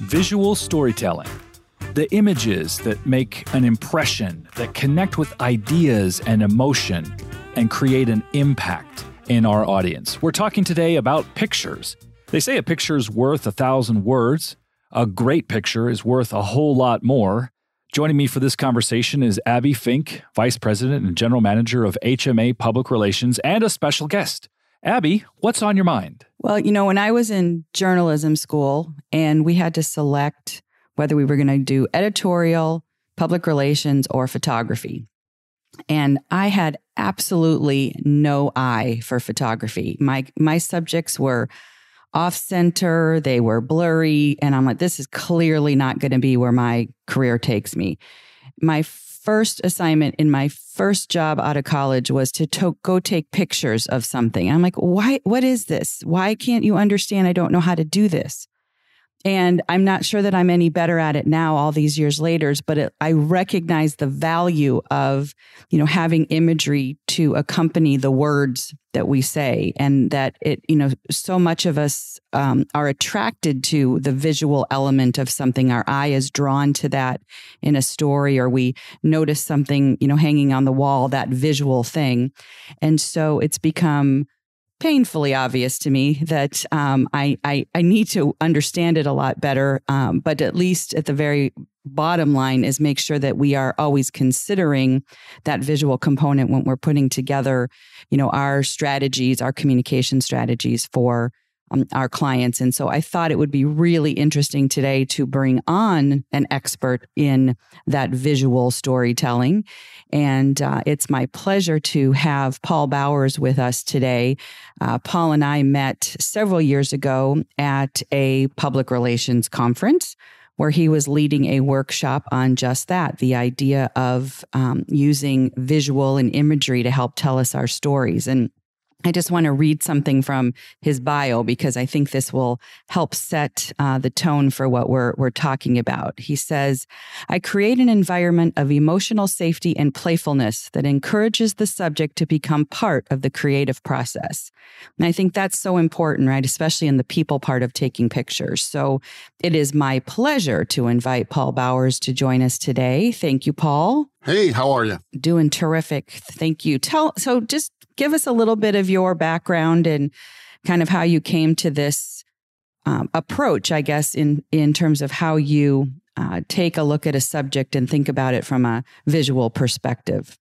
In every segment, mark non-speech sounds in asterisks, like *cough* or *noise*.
Visual storytelling. The images that make an impression, that connect with ideas and emotion, and create an impact in our audience. We're talking today about pictures. They say a picture's worth a thousand words. A great picture is worth a whole lot more. Joining me for this conversation is Abby Fink, Vice President and General Manager of HMA Public Relations, and a special guest. Abby, what's on your mind? Well, you know, when I was in journalism school and we had to select whether we were going to do editorial, public relations, or photography. And I had absolutely no eye for photography. My my subjects were off center, they were blurry, and I'm like this is clearly not going to be where my career takes me. My first assignment in my first job out of college was to, to go take pictures of something. I'm like, why, what is this? Why can't you understand? I don't know how to do this. And I'm not sure that I'm any better at it now, all these years later, but it, I recognize the value of, you know, having imagery to accompany the words that we say and that it, you know, so much of us um, are attracted to the visual element of something. Our eye is drawn to that in a story or we notice something, you know, hanging on the wall, that visual thing. And so it's become painfully obvious to me that um, I, I, I need to understand it a lot better. Um, but at least at the very bottom line is make sure that we are always considering that visual component when we're putting together, you know, our strategies, our communication strategies for um, our clients. And so I thought it would be really interesting today to bring on an expert in that visual storytelling. And uh, it's my pleasure to have Paul Bowers with us today. Uh, Paul and I met several years ago at a public relations conference where he was leading a workshop on just that the idea of um, using visual and imagery to help tell us our stories. And I just want to read something from his bio because I think this will help set uh, the tone for what we're, we're talking about. He says, I create an environment of emotional safety and playfulness that encourages the subject to become part of the creative process. And I think that's so important, right? Especially in the people part of taking pictures. So it is my pleasure to invite Paul Bowers to join us today. Thank you, Paul. Hey, how are you? Doing terrific. Thank you. Tell so just give us a little bit of your background and kind of how you came to this um, approach, I guess, in in terms of how you uh, take a look at a subject and think about it from a visual perspective.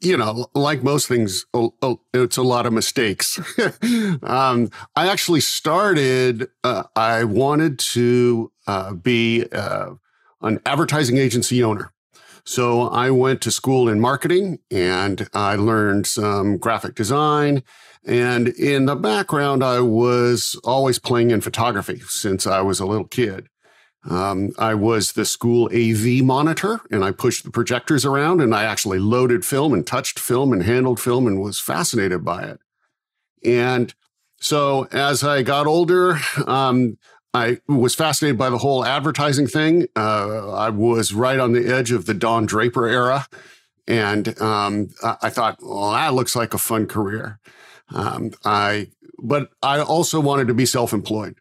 You know, like most things, it's a lot of mistakes. *laughs* um, I actually started. Uh, I wanted to uh, be uh, an advertising agency owner. So I went to school in marketing and I learned some graphic design. And in the background, I was always playing in photography since I was a little kid. Um, I was the school AV monitor and I pushed the projectors around and I actually loaded film and touched film and handled film and was fascinated by it. And so as I got older, um, I was fascinated by the whole advertising thing. Uh, I was right on the edge of the Don Draper era. And um, I thought, well, that looks like a fun career. Um, I, but I also wanted to be self-employed.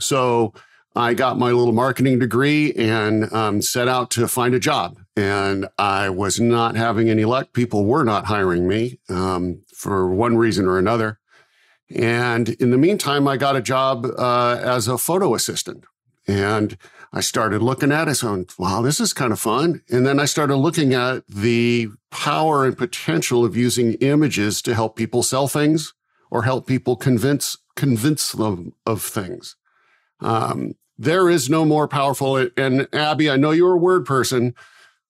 So I got my little marketing degree and um, set out to find a job. And I was not having any luck. People were not hiring me um, for one reason or another. And in the meantime, I got a job uh, as a photo assistant. And I started looking at it, saying, wow, this is kind of fun. And then I started looking at the power and potential of using images to help people sell things or help people convince, convince them of things. Um, there is no more powerful. And Abby, I know you're a word person,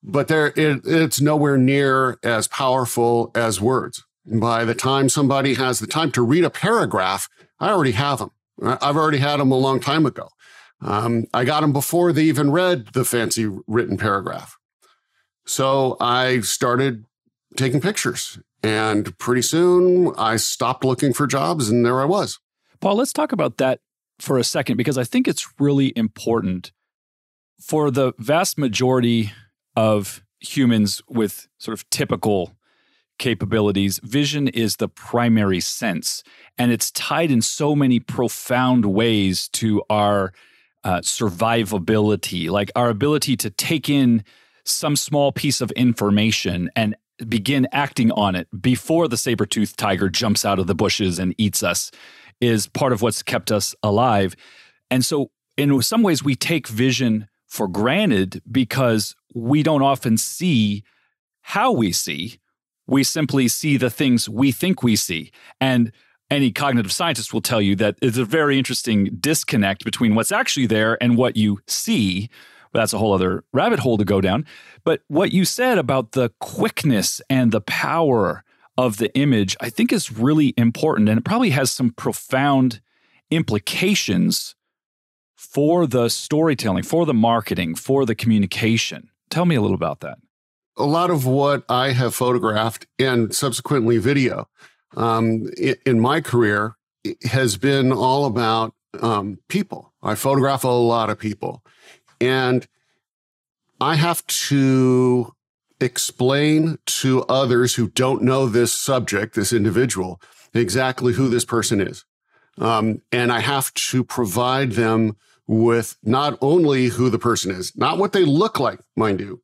but there, it, it's nowhere near as powerful as words. By the time somebody has the time to read a paragraph, I already have them. I've already had them a long time ago. Um, I got them before they even read the fancy written paragraph. So I started taking pictures. And pretty soon I stopped looking for jobs and there I was. Paul, let's talk about that for a second because I think it's really important for the vast majority of humans with sort of typical capabilities, vision is the primary sense. And it's tied in so many profound ways to our uh, survivability, like our ability to take in some small piece of information and begin acting on it before the saber-toothed tiger jumps out of the bushes and eats us is part of what's kept us alive. And so in some ways we take vision for granted because we don't often see how we see. We simply see the things we think we see. And any cognitive scientist will tell you that it's a very interesting disconnect between what's actually there and what you see. But that's a whole other rabbit hole to go down. But what you said about the quickness and the power of the image, I think is really important. And it probably has some profound implications for the storytelling, for the marketing, for the communication. Tell me a little about that. A lot of what I have photographed and subsequently video um, in, my career has been all about um, people. I photograph a lot of people. And I have to explain to others who don't know this subject, this individual, exactly who this person is. Um, and I have to provide them with not only who the person is, not what they look like, mind you.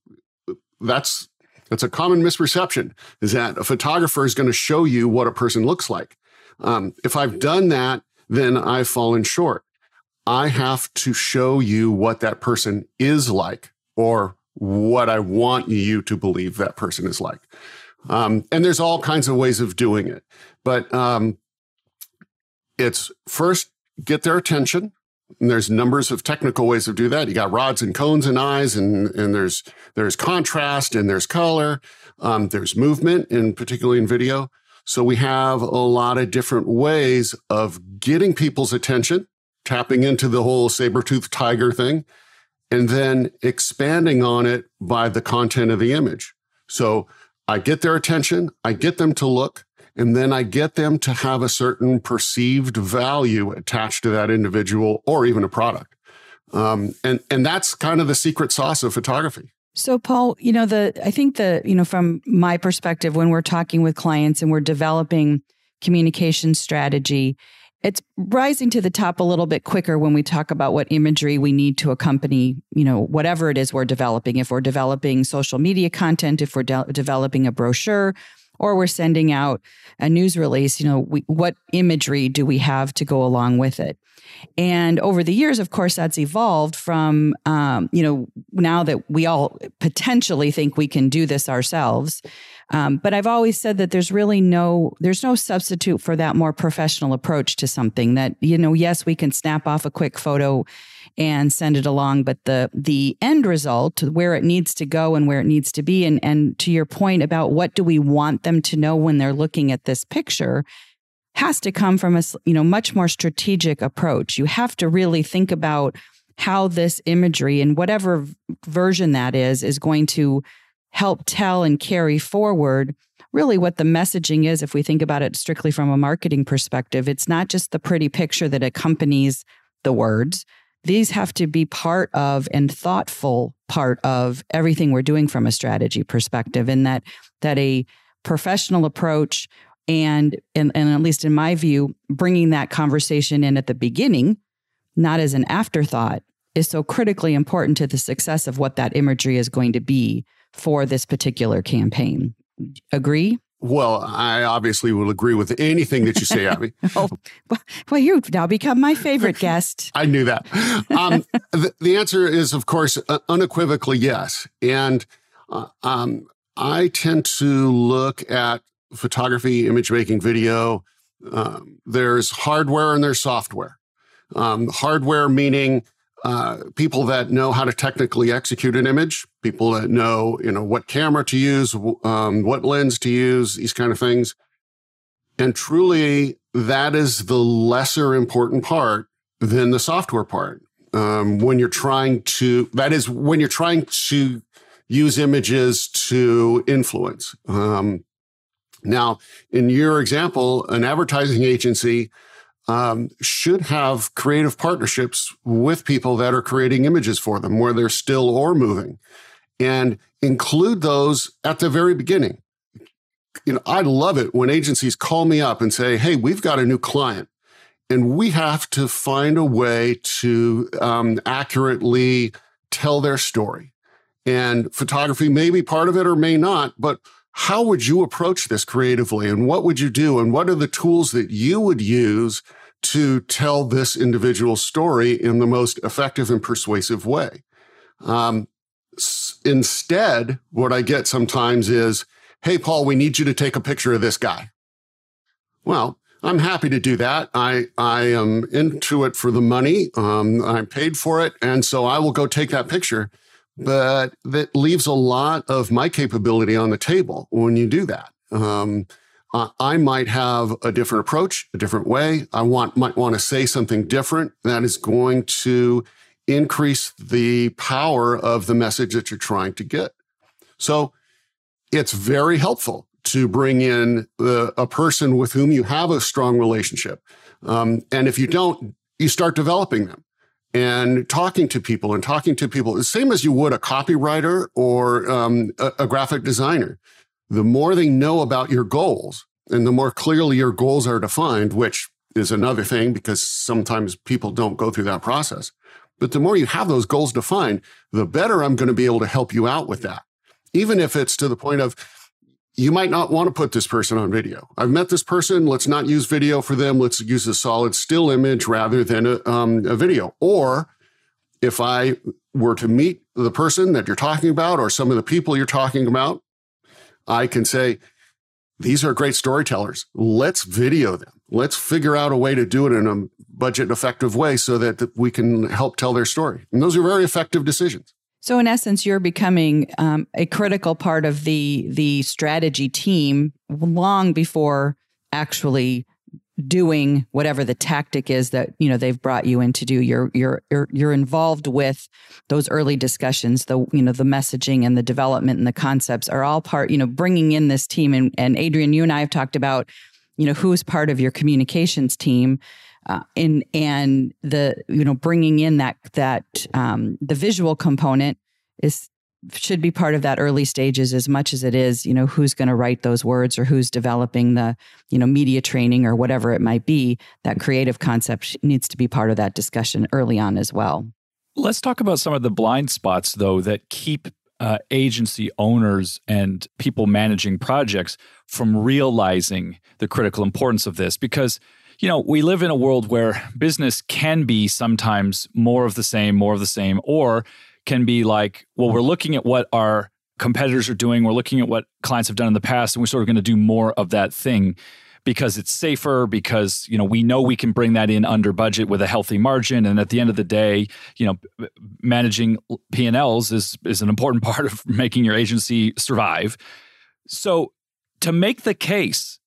That's that's a common misperception is that a photographer is going to show you what a person looks like. Um, if I've done that, then I've fallen short. I have to show you what that person is like or what I want you to believe that person is like. Um, and there's all kinds of ways of doing it. But um, it's first get their attention. And there's numbers of technical ways of do that. You got rods and cones and eyes, and and there's there's contrast and there's color. Um, there's movement, and particularly in video. So we have a lot of different ways of getting people's attention, tapping into the whole saber tooth tiger thing, and then expanding on it by the content of the image. So I get their attention, I get them to look, and then I get them to have a certain perceived value attached to that individual or even a product. Um, and and that's kind of the secret sauce of photography. So Paul, you know the I think the you know from my perspective when we're talking with clients and we're developing communication strategy, it's rising to the top a little bit quicker when we talk about what imagery we need to accompany, you know, whatever it is we're developing. If we're developing social media content, if we're de- developing a brochure, or we're sending out a news release, you know, we, what imagery do we have to go along with it? And over the years, of course, that's evolved from, um, you know, now that we all potentially think we can do this ourselves. Um, but I've always said that there's really no, there's no substitute for that more professional approach to something that, you know, yes, we can snap off a quick photo and send it along. But the the end result, where it needs to go and where it needs to be, and and to your point about what do we want them to know when they're looking at this picture, has to come from a you know much more strategic approach. You have to really think about how this imagery and whatever version that is is going to help tell and carry forward really what the messaging is if we think about it strictly from a marketing perspective it's not just the pretty picture that accompanies the words these have to be part of and thoughtful part of everything we're doing from a strategy perspective in that that a professional approach and, and and at least in my view bringing that conversation in at the beginning not as an afterthought is so critically important to the success of what that imagery is going to be for this particular campaign. Agree well, I obviously will agree with anything that you say, Abby. *laughs* oh, well, you've now become my favorite guest. *laughs* I knew that. Um, the, the, answer is, of course, uh, unequivocally yes. And uh, um, I tend to look at photography, image making, video. Um, there's hardware and there's software. Um, hardware meaning uh, people that know how to technically execute an image, people that know, you know, what camera to use, um, what lens to use, these kind of things. And truly, that is the lesser important part than the software part. Um, when you're trying to, that is when you're trying to use images to influence. Um, now, in your example, an advertising agency um, should have creative partnerships with people that are creating images for them where they're still or moving and include those at the very beginning. you know, I love it when agencies call me up and say, Hey, we've got a new client and we have to find a way to um, accurately tell their story. And photography may be part of it or may not, but how would you approach this creatively and what would you do? And what are the tools that you would use to tell this individual story in the most effective and persuasive way? Um, instead, what I get sometimes is, Hey, Paul, we need you to take a picture of this guy. Well, I'm happy to do that. I, I am into it for the money. Um, I'm paid for it. And so I will go take that picture. But that leaves a lot of my capability on the table when you do that. Um, I might have a different approach, a different way. I want, might want to say something different that is going to increase the power of the message that you're trying to get. So it's very helpful to bring in the, a person with whom you have a strong relationship. Um, and if you don't, you start developing them and talking to people and talking to people, the same as you would a copywriter or um, a, a graphic designer. The more they know about your goals and the more clearly your goals are defined, which is another thing because sometimes people don't go through that process. But the more you have those goals defined, the better I'm going to be able to help you out with that. Even if it's to the point of, you might not want to put this person on video. I've met this person. Let's not use video for them. Let's use a solid still image rather than a, um, a video. Or if I were to meet the person that you're talking about or some of the people you're talking about, I can say, these are great storytellers. Let's video them. Let's figure out a way to do it in a budget effective way so that we can help tell their story. And those are very effective decisions. So in essence, you're becoming um, a critical part of the the strategy team long before actually doing whatever the tactic is that you know they've brought you in to do. You're you're you're you're involved with those early discussions. The you know the messaging and the development and the concepts are all part. You know, bringing in this team and and Adrian, you and I have talked about you know who's part of your communications team uh, and and the you know bringing in that that um, the visual component is should be part of that early stages as much as it is you know who's going to write those words or who's developing the you know media training or whatever it might be that creative concept needs to be part of that discussion early on as well. Let's talk about some of the blind spots though that keep uh, agency owners and people managing projects from realizing the critical importance of this because you know, we live in a world where business can be sometimes more of the same, more of the same, or can be like, well, we're mm-hmm. looking at what our competitors are doing, we're looking at what clients have done in the past, and we're sort of going to do more of that thing because it's safer because you know we know we can bring that in under budget with a healthy margin and at the end of the day you know managing p&l's is is an important *laughs* part of making your agency survive so to make the case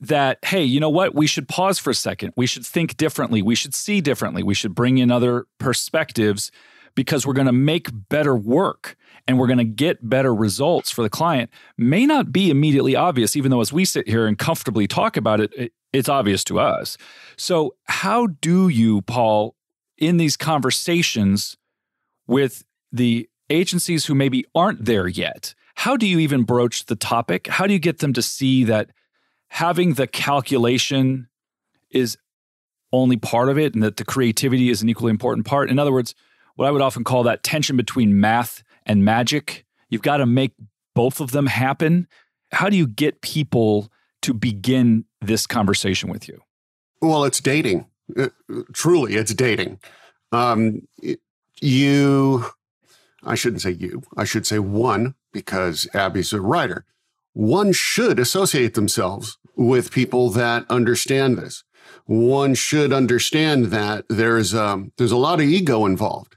that, hey, you know what? We should pause for a second. We should think differently. We should see differently. We should bring in other perspectives because we're going to make better work and we're going to get better results for the client may not be immediately obvious, even though as we sit here and comfortably talk about it, it it's obvious to us. So, how do you, Paul, in these conversations with the agencies who maybe aren't there yet, how do you even broach the topic? How do you get them to see that? having the calculation is only part of it and that the creativity is an equally important part. In other words, what I would often call that tension between math and magic. You've got to make both of them happen. How do you get people to begin this conversation with you? Well, it's dating. It, uh, truly, it's dating. Um, it, you, I shouldn't say you, I should say one, because Abby's a writer one should associate themselves with people that understand this. One should understand that there's um, there's a lot of ego involved,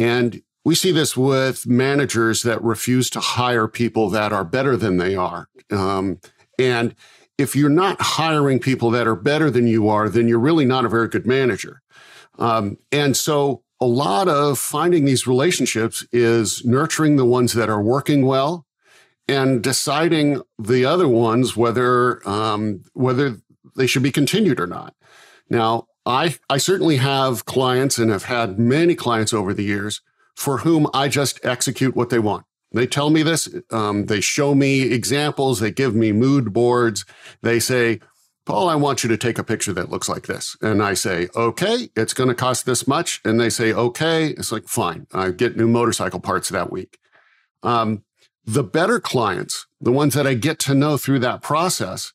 and we see this with managers that refuse to hire people that are better than they are. Um, and if you're not hiring people that are better than you are, then you're really not a very good manager. Um, and so a lot of finding these relationships is nurturing the ones that are working well and deciding the other ones whether um, whether they should be continued or not. Now, I I certainly have clients and have had many clients over the years for whom I just execute what they want. They tell me this. Um, they show me examples. They give me mood boards. They say, Paul, I want you to take a picture that looks like this. And I say, okay, it's going to cost this much. And they say, okay. It's like, fine. I get new motorcycle parts that week. Um, the better clients, the ones that I get to know through that process,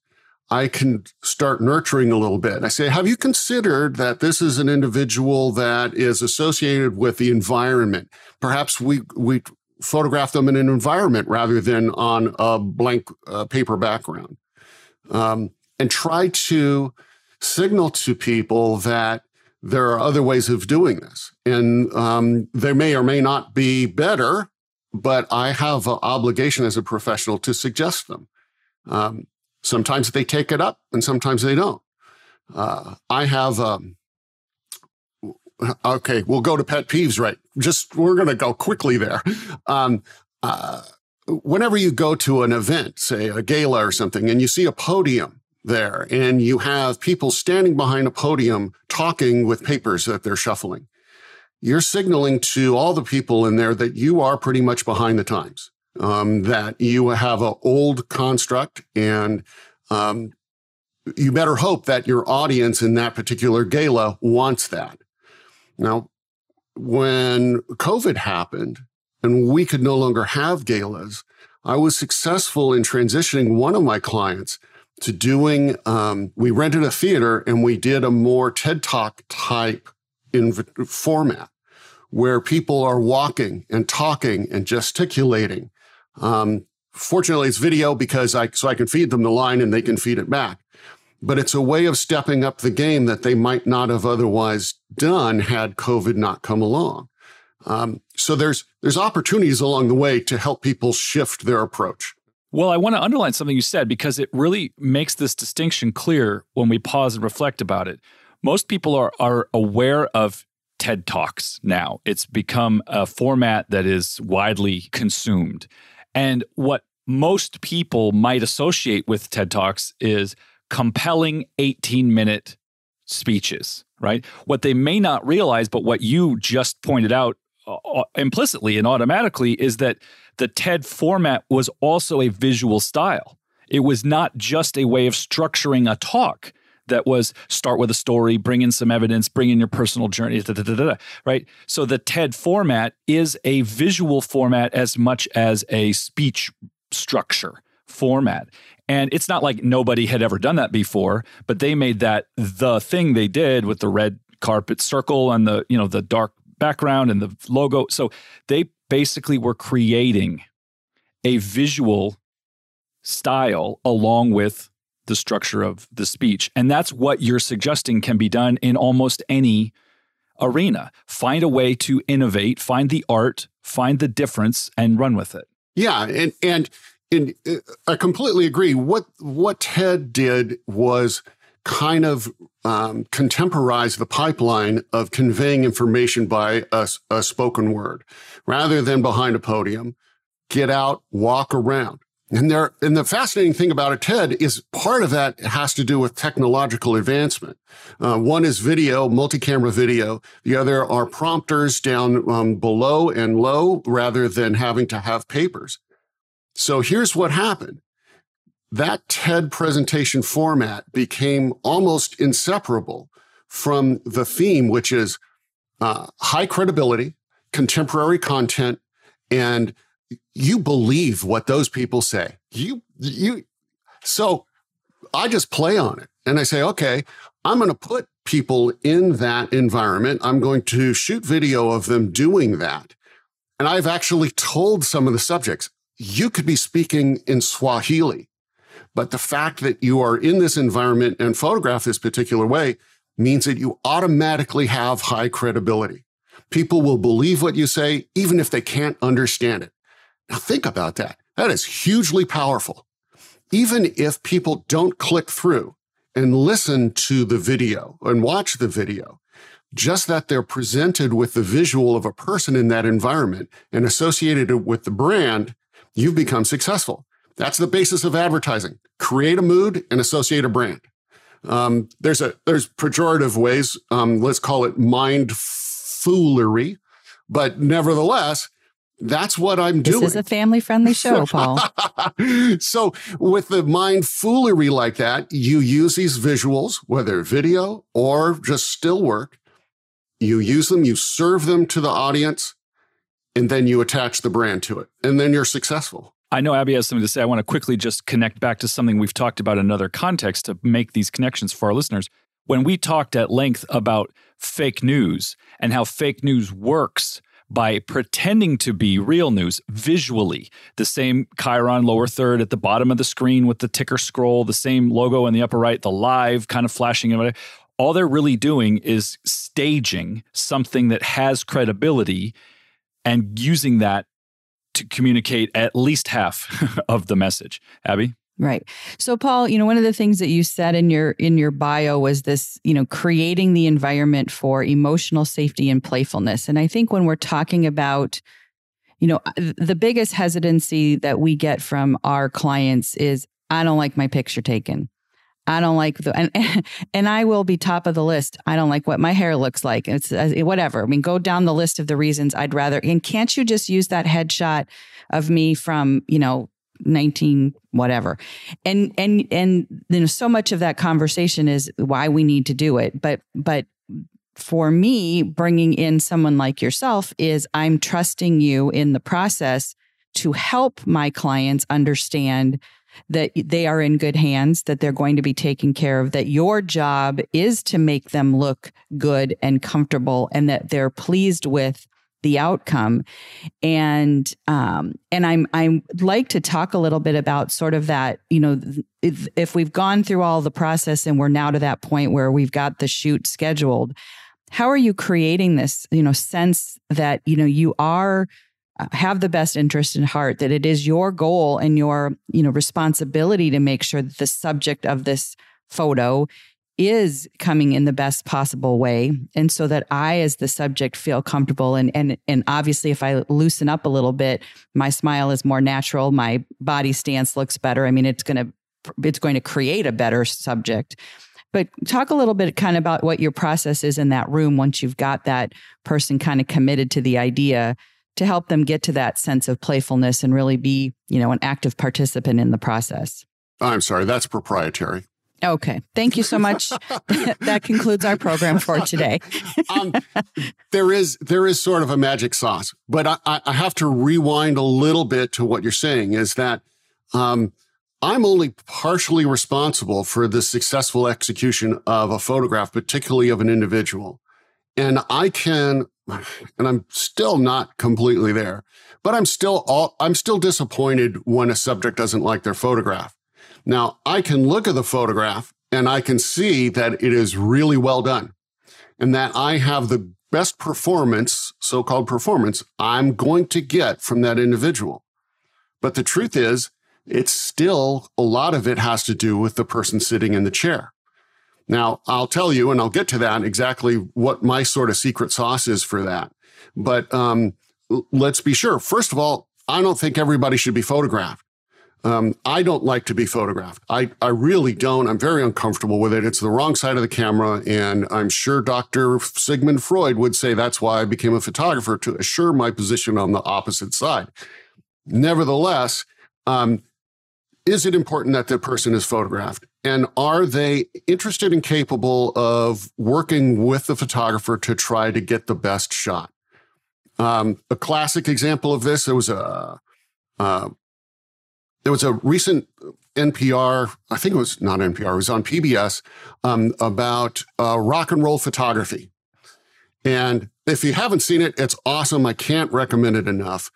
I can start nurturing a little bit. I say, have you considered that this is an individual that is associated with the environment? Perhaps we, we photograph them in an environment rather than on a blank uh, paper background. Um, and try to signal to people that there are other ways of doing this. And um, they may or may not be better, but I have an obligation as a professional to suggest them. Um, sometimes they take it up and sometimes they don't. Uh, I have, um, okay, we'll go to pet peeves, right? Just, we're going to go quickly there. Um, uh, whenever you go to an event, say a gala or something, and you see a podium there and you have people standing behind a podium talking with papers that they're shuffling. You're signaling to all the people in there that you are pretty much behind the times, um, that you have an old construct and um, you better hope that your audience in that particular gala wants that. Now, when COVID happened and we could no longer have galas, I was successful in transitioning one of my clients to doing, um, we rented a theater and we did a more TED Talk type format where people are walking and talking and gesticulating. Um, fortunately, it's video because I, so I can feed them the line and they can feed it back. But it's a way of stepping up the game that they might not have otherwise done had COVID not come along. Um, so there's there's opportunities along the way to help people shift their approach. Well, I want to underline something you said because it really makes this distinction clear when we pause and reflect about it. Most people are are aware of TED Talks now. It's become a format that is widely consumed. And what most people might associate with TED Talks is compelling 18 minute speeches, right? What they may not realize, but what you just pointed out uh, uh implicitly and automatically, is that the TED format was also a visual style. It was not just a way of structuring a talk that was start with a story, bring in some evidence, bring in your personal journey, da, da, da, right? So the TED format is a visual format as much as a speech structure format. And it's not like nobody had ever done that before, but they made that the thing they did with the red carpet circle and the, you know, the dark background and the logo. So they basically were creating a visual style along with the structure of the speech. And that's what you're suggesting can be done in almost any arena. Find a way to innovate, find the art, find the difference, and run with it. Yeah. And, and, and uh, I completely agree. What, what TED did was kind of um, contemporize the pipeline of conveying information by a, a spoken word rather than behind a podium. Get out, walk around. And there, and the fascinating thing about a TED is part of that has to do with technological advancement. Uh, one is video, multi-camera video. The other are prompters down um, below and low rather than having to have papers. So here's what happened that TED presentation format became almost inseparable from the theme, which is uh, high credibility, contemporary content, and you believe what those people say. You, you, so I just play on it and I say, okay, I'm going to put people in that environment. I'm going to shoot video of them doing that. And I've actually told some of the subjects, you could be speaking in Swahili but the fact that you are in this environment and photograph this particular way means that you automatically have high credibility. People will believe what you say, even if they can't understand it. Now think about that. That is hugely powerful. Even if people don't click through and listen to the video and watch the video, just that they're presented with the visual of a person in that environment and associated it with the brand, you've become successful. That's the basis of advertising. Create a mood and associate a brand. Um, there's a there's pejorative ways. Um, let's call it mind foolery, but nevertheless, that's what I'm this doing. This is a family friendly show, *laughs* Paul. so, with the mind foolery like that, you use these visuals, whether video or just still work. You use them, you serve them to the audience, and then you attach the brand to it. And then you're successful. I know Abby has something to say. I want to quickly just connect back to something we've talked about in another context to make these connections for our listeners. When we talked at length about fake news and how fake news works by pretending to be real news visually. The same Chyron lower third at the bottom of the screen with the ticker scroll, the same logo in the upper right, the live kind of flashing. And all they're really doing is staging something that has credibility and using that to communicate at least half *laughs* of the message. Abby? Right. So Paul, you know, one of the things that you said in your in your bio was this, you know, creating the environment for emotional safety and playfulness. And I think when we're talking about you know, the biggest hesitancy that we get from our clients is I don't like my picture taken. I don't like the and *laughs* and I will be top of the list. I don't like what my hair looks like. It's uh, whatever. I mean, go down the list of the reasons I'd rather. And can't you just use that headshot of me from you know 19 whatever. And and and you know so much of that conversation is why we need to do it. But but for me bringing in someone like yourself is i'm trusting you in the process to help my clients understand that they are in good hands, that they're going to be taken care of, that your job is to make them look good and comfortable and that they're pleased with the outcome. And um, and i'm i like to talk a little bit about sort of that you know if, if we've gone through all the process and we're now to that point where we've got the shoot scheduled how are you creating this you know sense that you know you are uh, have the best interest in heart that it is your goal and your you know responsibility to make sure that the subject of this photo is coming in the best possible way. And so that i as the subject feel comfortable and and and obviously if i loosen up a little bit my smile is more natural my body stance looks better. I mean it's going to it's going to create a better subject. But talk a little bit kind of about what your process is in that room once you've got that person kind of committed to the idea to help them get to that sense of playfulness and really be you know an active participant in the process. I'm sorry that's proprietary Okay. Thank you so much. *laughs* that concludes our program for today. um, there is there is sort of a magic sauce, but I, I, have to rewind a little bit to what you're saying. Is that um, I'm only partially responsible for the successful execution of a photograph, particularly of an individual, and I can, and I'm still not completely there, but I'm still all, I'm still disappointed when a subject doesn't like their photograph. Now I can look at the photograph and I can see that it is really well done and that I have the best performance, so called performance, I'm going to get from that individual. But the truth is, it's still a lot of it has to do with the person sitting in the chair. Now, I'll tell you, and I'll get to that exactly what my sort of secret sauce is for that. But um, let's be sure. First of all, I don't think everybody should be photographed. Um, I don't like to be photographed. I, I really don't. I'm very uncomfortable with it. It's the wrong side of the camera. And I'm sure Dr. Sigmund Freud would say that's why I became a photographer to assure my position on the opposite side. Nevertheless, um, is it important that the person is photographed? And are they interested and capable of working with the photographer to try to get the best shot? Um, a classic example of this, there was a, uh, there was a recent NPR, I think it was not NPR, it was on PBS um, about uh, rock and roll photography. And if you haven't seen it, it's awesome. I can't recommend it enough.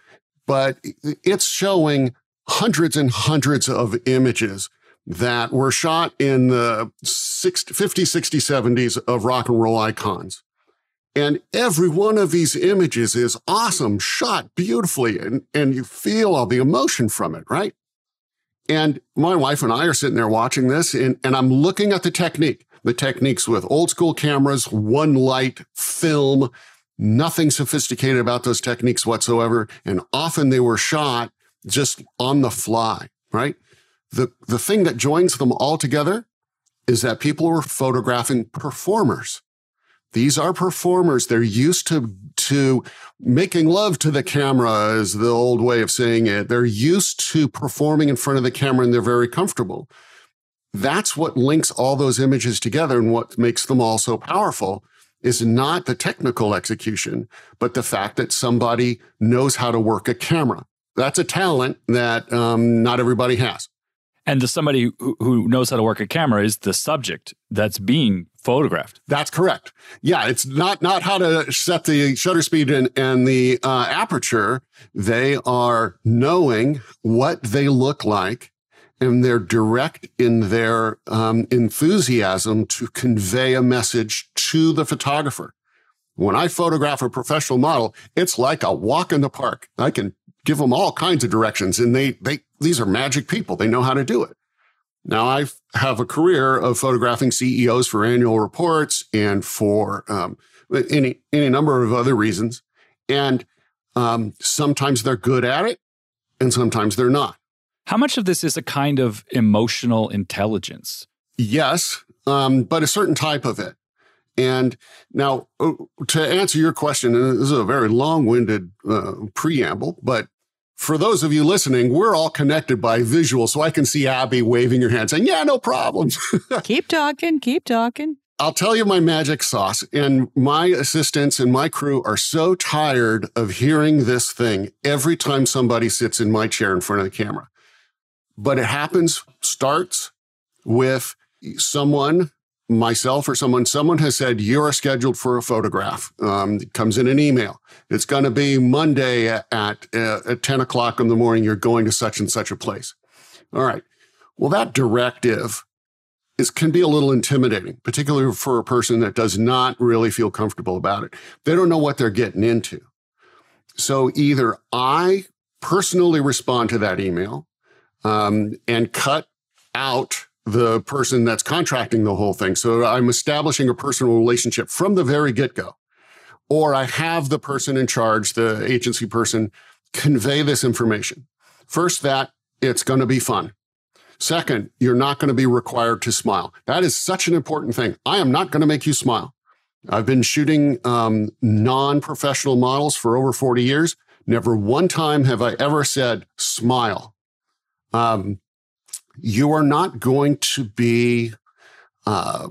But it's showing hundreds and hundreds of images that were shot in the 60, 50s, 60s, 70s of rock and roll icons. And every one of these images is awesome, shot beautifully, and, and you feel all the emotion from it, right? And my wife and I are sitting there watching this and, and I'm looking at the technique, the techniques with old school cameras, one light, film, nothing sophisticated about those techniques whatsoever. And often they were shot just on the fly, right? The, the thing that joins them all together is that people were photographing performers. These are performers. They're used to, to making love to the camera is the old way of saying it. They're used to performing in front of the camera and they're very comfortable. That's what links all those images together and what makes them all so powerful is not the technical execution, but the fact that somebody knows how to work a camera. That's a talent that um, not everybody has. And the somebody who, who knows how to work a camera is the subject that's being photographed. That's correct. Yeah, it's not not how to set the shutter speed and, and the uh, aperture. They are knowing what they look like, and they're direct in their um, enthusiasm to convey a message to the photographer. When I photograph a professional model, it's like a walk in the park. I can give them all kinds of directions, and they they these are magic people. They know how to do it. Now, I have a career of photographing CEOs for annual reports and for um, any, any number of other reasons. And um, sometimes they're good at it, and sometimes they're not. How much of this is a kind of emotional intelligence? Yes, um, but a certain type of it. And now, uh, to answer your question, and this is a very long winded uh, preamble, but for those of you listening, we're all connected by visual. So I can see Abby waving her hand saying, Yeah, no problems. *laughs* keep talking, keep talking. I'll tell you my magic sauce. And my assistants and my crew are so tired of hearing this thing every time somebody sits in my chair in front of the camera. But it happens, starts with someone myself or someone, someone has said, you're scheduled for a photograph. Um, comes in an email. It's going to be Monday at, at, uh, at 10 o'clock in the morning. You're going to such and such a place. All right. Well, that directive is, can be a little intimidating, particularly for a person that does not really feel comfortable about it. They don't know what they're getting into. So either I personally respond to that email um, and cut out the person that's contracting the whole thing. So I'm establishing a personal relationship from the very get go. Or I have the person in charge, the agency person, convey this information. First, that it's going to be fun. Second, you're not going to be required to smile. That is such an important thing. I am not going to make you smile. I've been shooting um, non professional models for over 40 years. Never one time have I ever said smile. Um, you are not going to be, uh,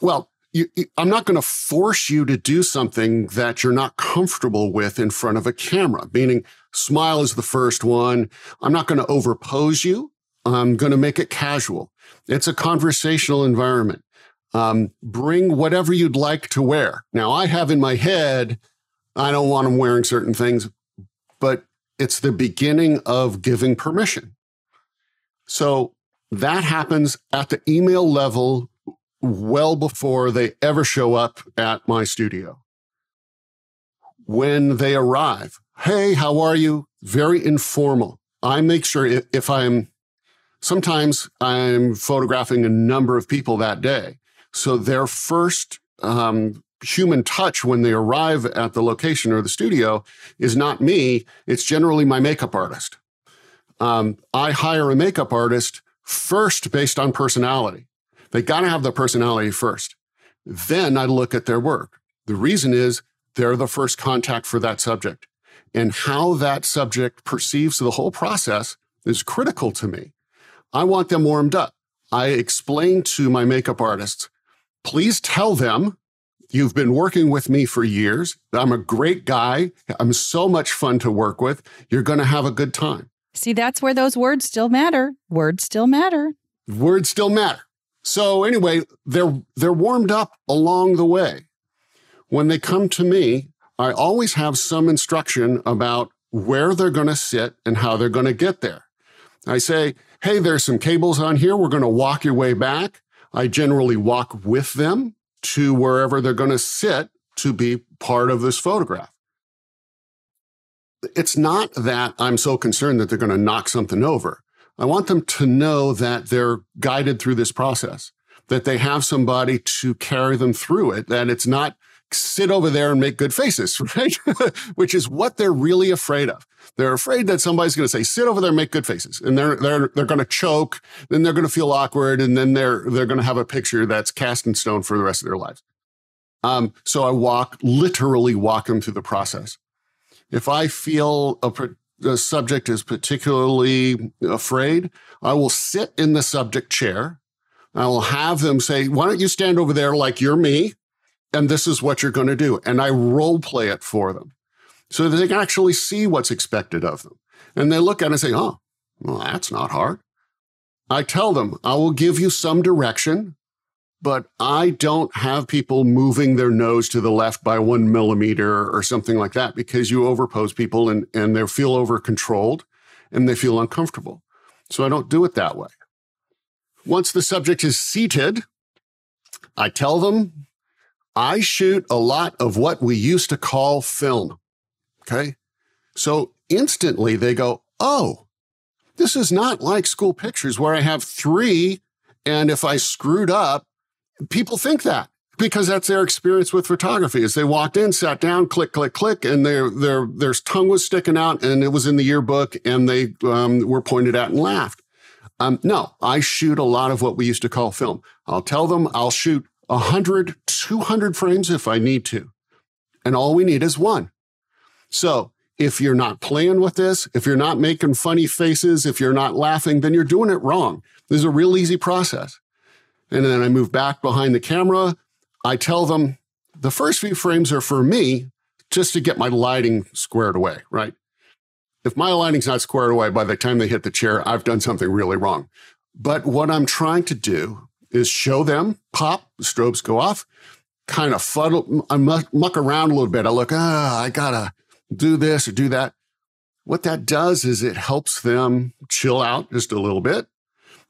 well, you, I'm not going to force you to do something that you're not comfortable with in front of a camera, meaning smile is the first one. I'm not going to overpose you. I'm going to make it casual. It's a conversational environment. Um, bring whatever you'd like to wear. Now, I have in my head, I don't want them wearing certain things, but it's the beginning of giving permission. So that happens at the email level well before they ever show up at my studio. When they arrive, hey, how are you? Very informal. I make sure if I'm, sometimes I'm photographing a number of people that day. So their first um, human touch when they arrive at the location or the studio is not me. It's generally my makeup artist um, I hire a makeup artist first based on personality. They got to have the personality first. Then I look at their work. The reason is they're the first contact for that subject. And how that subject perceives the whole process is critical to me. I want them warmed up. I explain to my makeup artists, please tell them you've been working with me for years. I'm a great guy. I'm so much fun to work with. You're going to have a good time. See, that's where those words still matter. Words still matter. Words still matter. So anyway, they're they're warmed up along the way. When they come to me, I always have some instruction about where they're going to sit and how they're going to get there. I say, "Hey, there's some cables on here. We're going to walk your way back." I generally walk with them to wherever they're going to sit to be part of this photograph it's not that I'm so concerned that they're going to knock something over. I want them to know that they're guided through this process, that they have somebody to carry them through it, that it's not sit over there and make good faces, *laughs* right? Which is what they're really afraid of. They're afraid that somebody's going to say, sit over there make good faces. And they're, they're, they're going to choke. Then they're going to feel awkward. And then they're, they're going to have a picture that's cast in stone for the rest of their lives. Um, so I walk, literally walk them through the process. If I feel a, the subject is particularly afraid, I will sit in the subject chair. I will have them say, why don't you stand over there like you're me? And this is what you're going to do. And I role play it for them so that they can actually see what's expected of them. And they look at it and say, oh, well, that's not hard. I tell them, I will give you some direction, but I don't have people moving their nose to the left by one millimeter or something like that because you overpose people and, and they feel over controlled and they feel uncomfortable. So I don't do it that way. Once the subject is seated, I tell them I shoot a lot of what we used to call film. Okay. So instantly they go, Oh, this is not like school pictures where I have three. And if I screwed up, people think that because that's their experience with photography is they walked in, sat down, click, click, click, and their, their, their tongue was sticking out and it was in the yearbook and they um, were pointed at and laughed. Um, no, I shoot a lot of what we used to call film. I'll tell them I'll shoot 100, 200 frames if I need to. And all we need is one. So if you're not playing with this, if you're not making funny faces, if you're not laughing, then you're doing it wrong. This is a real easy process. And then I move back behind the camera. I tell them the first few frames are for me just to get my lighting squared away, right? If my lighting's not squared away by the time they hit the chair, I've done something really wrong. But what I'm trying to do is show them pop, the strobes go off, kind of fuddle, I muck, around a little bit. I look, ah, I gotta, do this or do that. What that does is it helps them chill out just a little bit.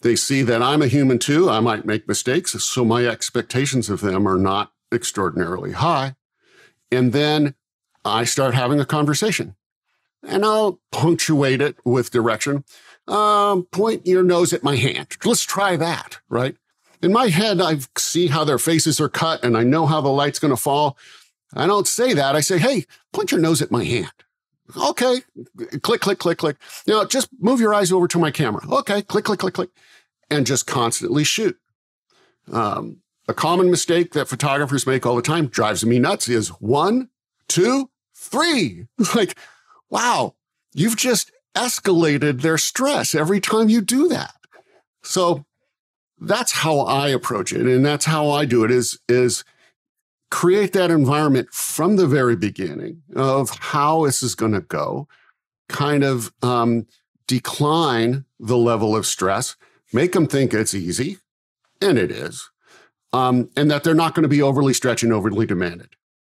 They see that I'm a human too. I might make mistakes. So my expectations of them are not extraordinarily high. And then I start having a conversation and I'll punctuate it with direction. Um, point your nose at my hand. Let's try that, right? In my head, I see how their faces are cut and I know how the light's going to fall. I don't say that. I say, hey, point your nose at my hand. Okay. Click, click, click, click. Now just move your eyes over to my camera. Okay. Click, click, click, click. And just constantly shoot. Um, a common mistake that photographers make all the time drives me nuts is one, two, three. *laughs* like, wow, you've just escalated their stress every time you do that. So that's how I approach it. And that's how I do it is, is create that environment from the very beginning of how this is going to go, kind of um, decline the level of stress, make them think it's easy, and it is, um, and that they're not going to be overly stretched and overly demanded.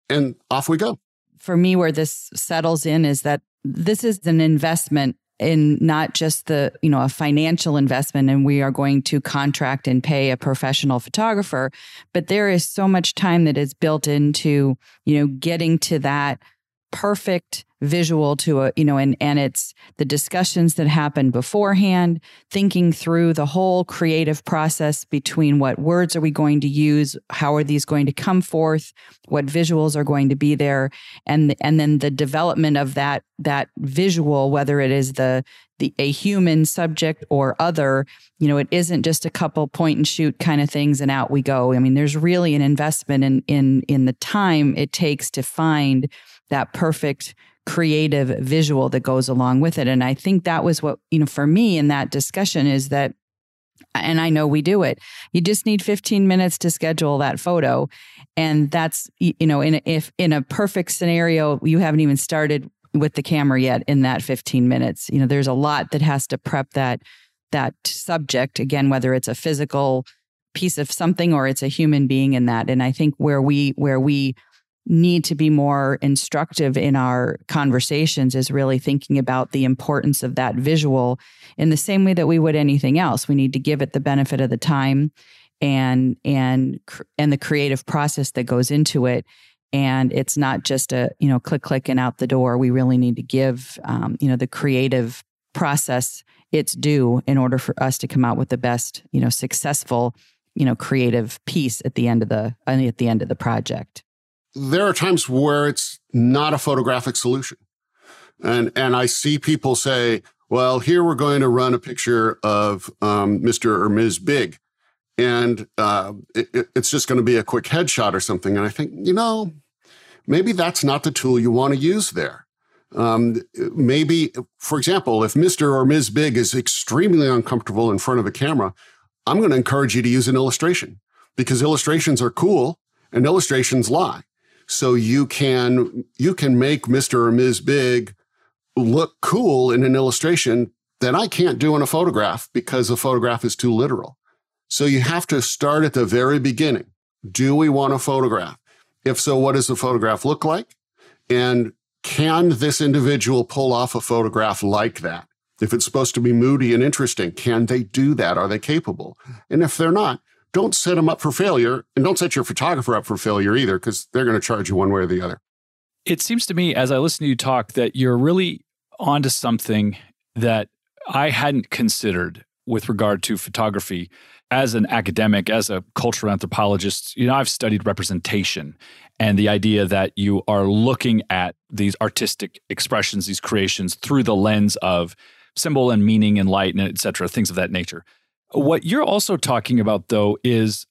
And off we go. For me, where this settles in is that this is an investment in not just the you know a financial investment and we are going to contract and pay a professional photographer but there is so much time that is built into you know getting to that perfect visual to a you know and and it's the discussions that happen beforehand thinking through the whole creative process between what words are we going to use how are these going to come forth what visuals are going to be there and and then the development of that that visual whether it is the the a human subject or other you know it isn't just a couple point and shoot kind of things and out we go. I mean there's really an investment in in in the time it takes to find that perfect creative visual that goes along with it. And I think that was what, you know, for me in that discussion is that, and I know we do it, you just need 15 minutes to schedule that photo. And that's, you know, in, if in a perfect scenario, you haven't even started with the camera yet in that 15 minutes, you know, there's a lot that has to prep that, that subject again, whether it's a physical piece of something or it's a human being in that. And I think where we, where we, need to be more instructive in our conversations is really thinking about the importance of that visual in the same way that we would anything else. We need to give it the benefit of the time and and and the creative process that goes into it. And it's not just a you know click click and out the door. We really need to give um, you know the creative process its due in order for us to come out with the best you know successful you know creative piece at the end of the at the end of the project there are times where it's not a photographic solution. And, and I see people say, well, here we're going to run a picture of um, Mr. or Ms. Big. and uh, it, it's just going to be a quick headshot or something. And I think, you know, maybe that's not the tool you want to use there. Um, maybe, for example, if Mr. or Ms. Big is extremely uncomfortable in front of a camera, I'm going to encourage you to use an illustration because illustrations are cool and illustrations lie. So you can, you can make Mr. or Ms. Big look cool in an illustration that I can't do in a photograph because a photograph is too literal. So you have to start at the very beginning. Do we want a photograph? If so, what does the photograph look like? And can this individual pull off a photograph like that? If it's supposed to be moody and interesting, can they do that? Are they capable? And if they're not, don't set them up for failure and don't set your photographer up for failure either, because they're going to charge you one way or the other. It seems to me, as I listen to you talk, that you're really onto something that I hadn't considered with regard to photography as an academic, as a cultural anthropologist, you know, I've studied representation and the idea that you are looking at these artistic expressions, these creations through the lens of symbol and meaning and light and et cetera, things of that nature. What you're also talking about, though, is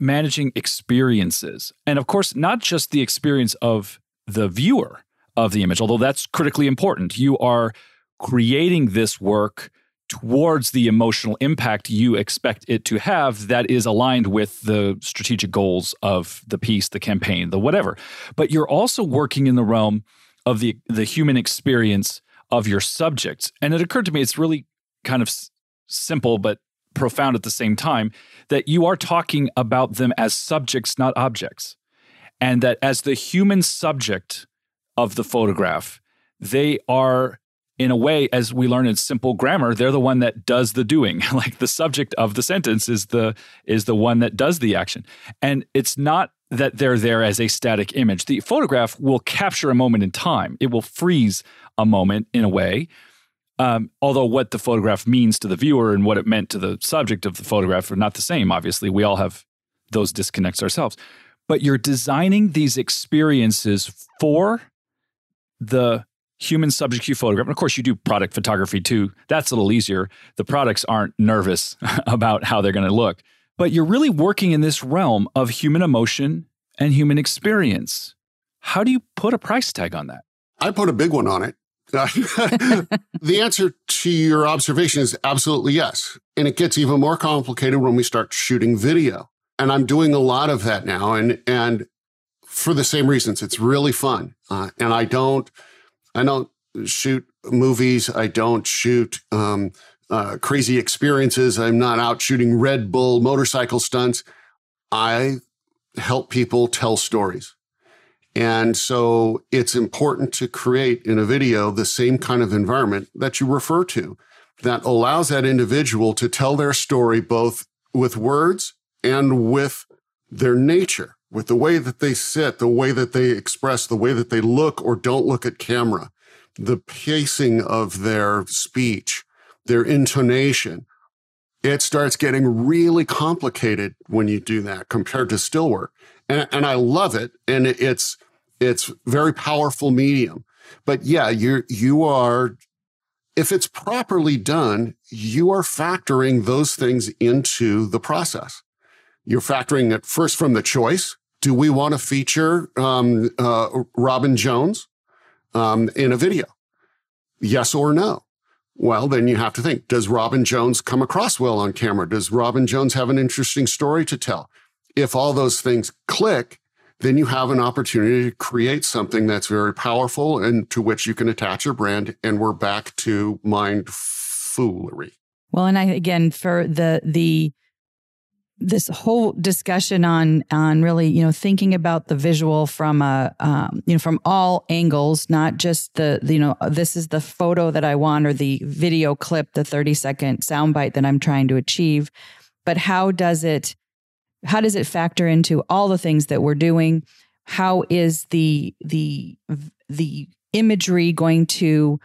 managing experiences. And of course, not just the experience of the viewer of the image, although that's critically important. You are creating this work towards the emotional impact you expect it to have that is aligned with the strategic goals of the piece, the campaign, the whatever. But you're also working in the realm of the the human experience of your subjects. And it occurred to me it's really kind of s- simple but profound at the same time that you are talking about them as subjects not objects. And that as the human subject of the photograph, they are in a way, as we learn in simple grammar, they're the one that does the doing. *laughs* like the subject of the sentence is the is the one that does the action. And it's not that they're there as a static image. The photograph will capture a moment in time. It will freeze a moment in a way. Um, although what the photograph means to the viewer and what it meant to the subject of the photograph are not the same. Obviously, we all have those disconnects ourselves. But you're designing these experiences for the human subject you photograph. And of course, you do product photography too. That's a little easier. The products aren't nervous *laughs* about how they're going to look, but you're really working in this realm of human emotion and human experience. How do you put a price tag on that? I put a big one on it. *laughs* the answer to your observation is absolutely yes. And it gets even more complicated when we start shooting video. And I'm doing a lot of that now. And, and for the same reasons, it's really fun. Uh, and I don't, I don't shoot movies. I don't shoot um, uh, crazy experiences. I'm not out shooting Red Bull motorcycle stunts. I help people tell stories. And so it's important to create in a video the same kind of environment that you refer to that allows that individual to tell their story both with words and with their nature with the way that they sit, the way that they express, the way that they look or don't look at camera, the pacing of their speech, their intonation. It starts getting really complicated when you do that compared to still work. And, and I love it. And it's, it's very powerful medium. But yeah, you're, you are, if it's properly done, you are factoring those things into the process. You're factoring it first from the choice do we want to feature um, uh, Robin Jones um, in a video? Yes or no? Well, then you have to think, does Robin Jones come across well on camera? Does Robin Jones have an interesting story to tell? If all those things click, then you have an opportunity to create something that's very powerful and to which you can attach your brand. And we're back to mind foolery. Well, and I, again, for the, the, this whole discussion on on really you know thinking about the visual from a um, you know from all angles not just the, the, you know this is the photo that i want or the video clip the 30 second soundbite that i'm trying to achieve but how does it how does it factor into all the things that we're doing? How is the the the imagery going to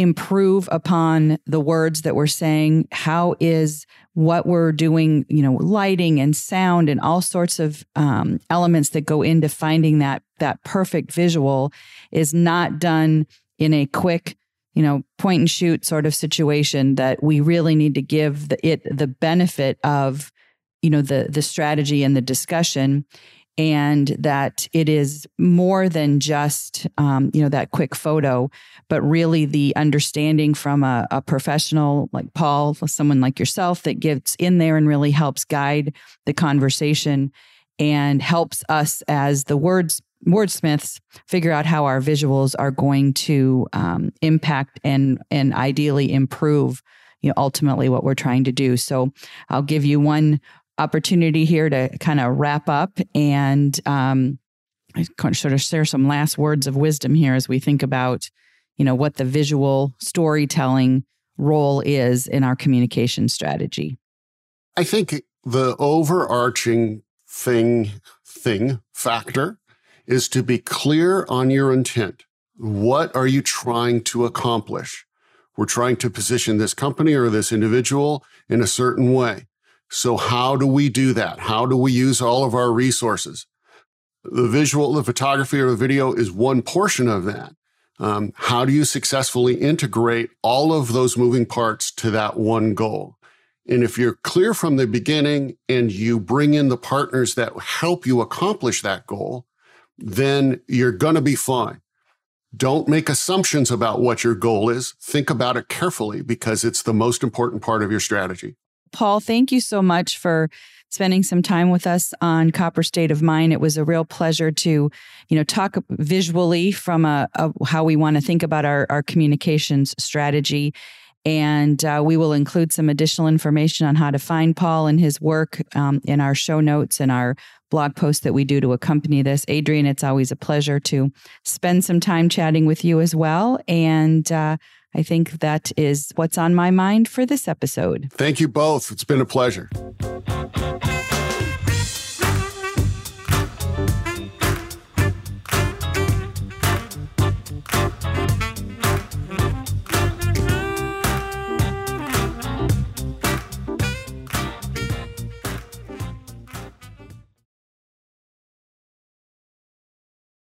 improve upon the words that we're saying. How is what we're doing you know lighting and sound and all sorts of um, elements that go into finding that that perfect visual is not done in a quick you know point and shoot sort of situation that we really need to give the, it the benefit of you know the the strategy and the discussion and that it is more than just um, you know that quick photo but really the understanding from a, a, professional like paul someone like yourself that gets in there and really helps guide the conversation and helps us as the words wordsmiths figure out how our visuals are going to um, impact and and ideally improve you know ultimately what we're trying to do. So i'll give you one opportunity here to kind of wrap up and um, sort of share some last words of wisdom here as we think about, you know, what the visual storytelling role is in our communication strategy. I think the overarching thing thing factor is to be clear on your intent. What are you trying to accomplish? We're trying to position this company or this individual in a certain way. So how do we do that? How do we use all of our resources? The visual, the photography or the video is one portion of that. Um, how do you successfully integrate all of those moving parts to that one goal? And if you're clear from the beginning and you bring in the partners that help you accomplish that goal, then you're going to be fine. Don't make assumptions about what your goal is. Think about it carefully because it's the most important part of your strategy. Paul, thank you so much for spending some time with us on Copper State of Mind. It was a real pleasure to, you know, talk visually from a, a how we want to think about our, our communications strategy. And uh, we will include some additional information on how to find Paul and his work um, in our show notes and our blog post that we do to accompany this. Adrian, it's always a pleasure to spend some time chatting with you as well. And uh, I think that is what's on my mind for this episode. Thank you both. It's been a pleasure.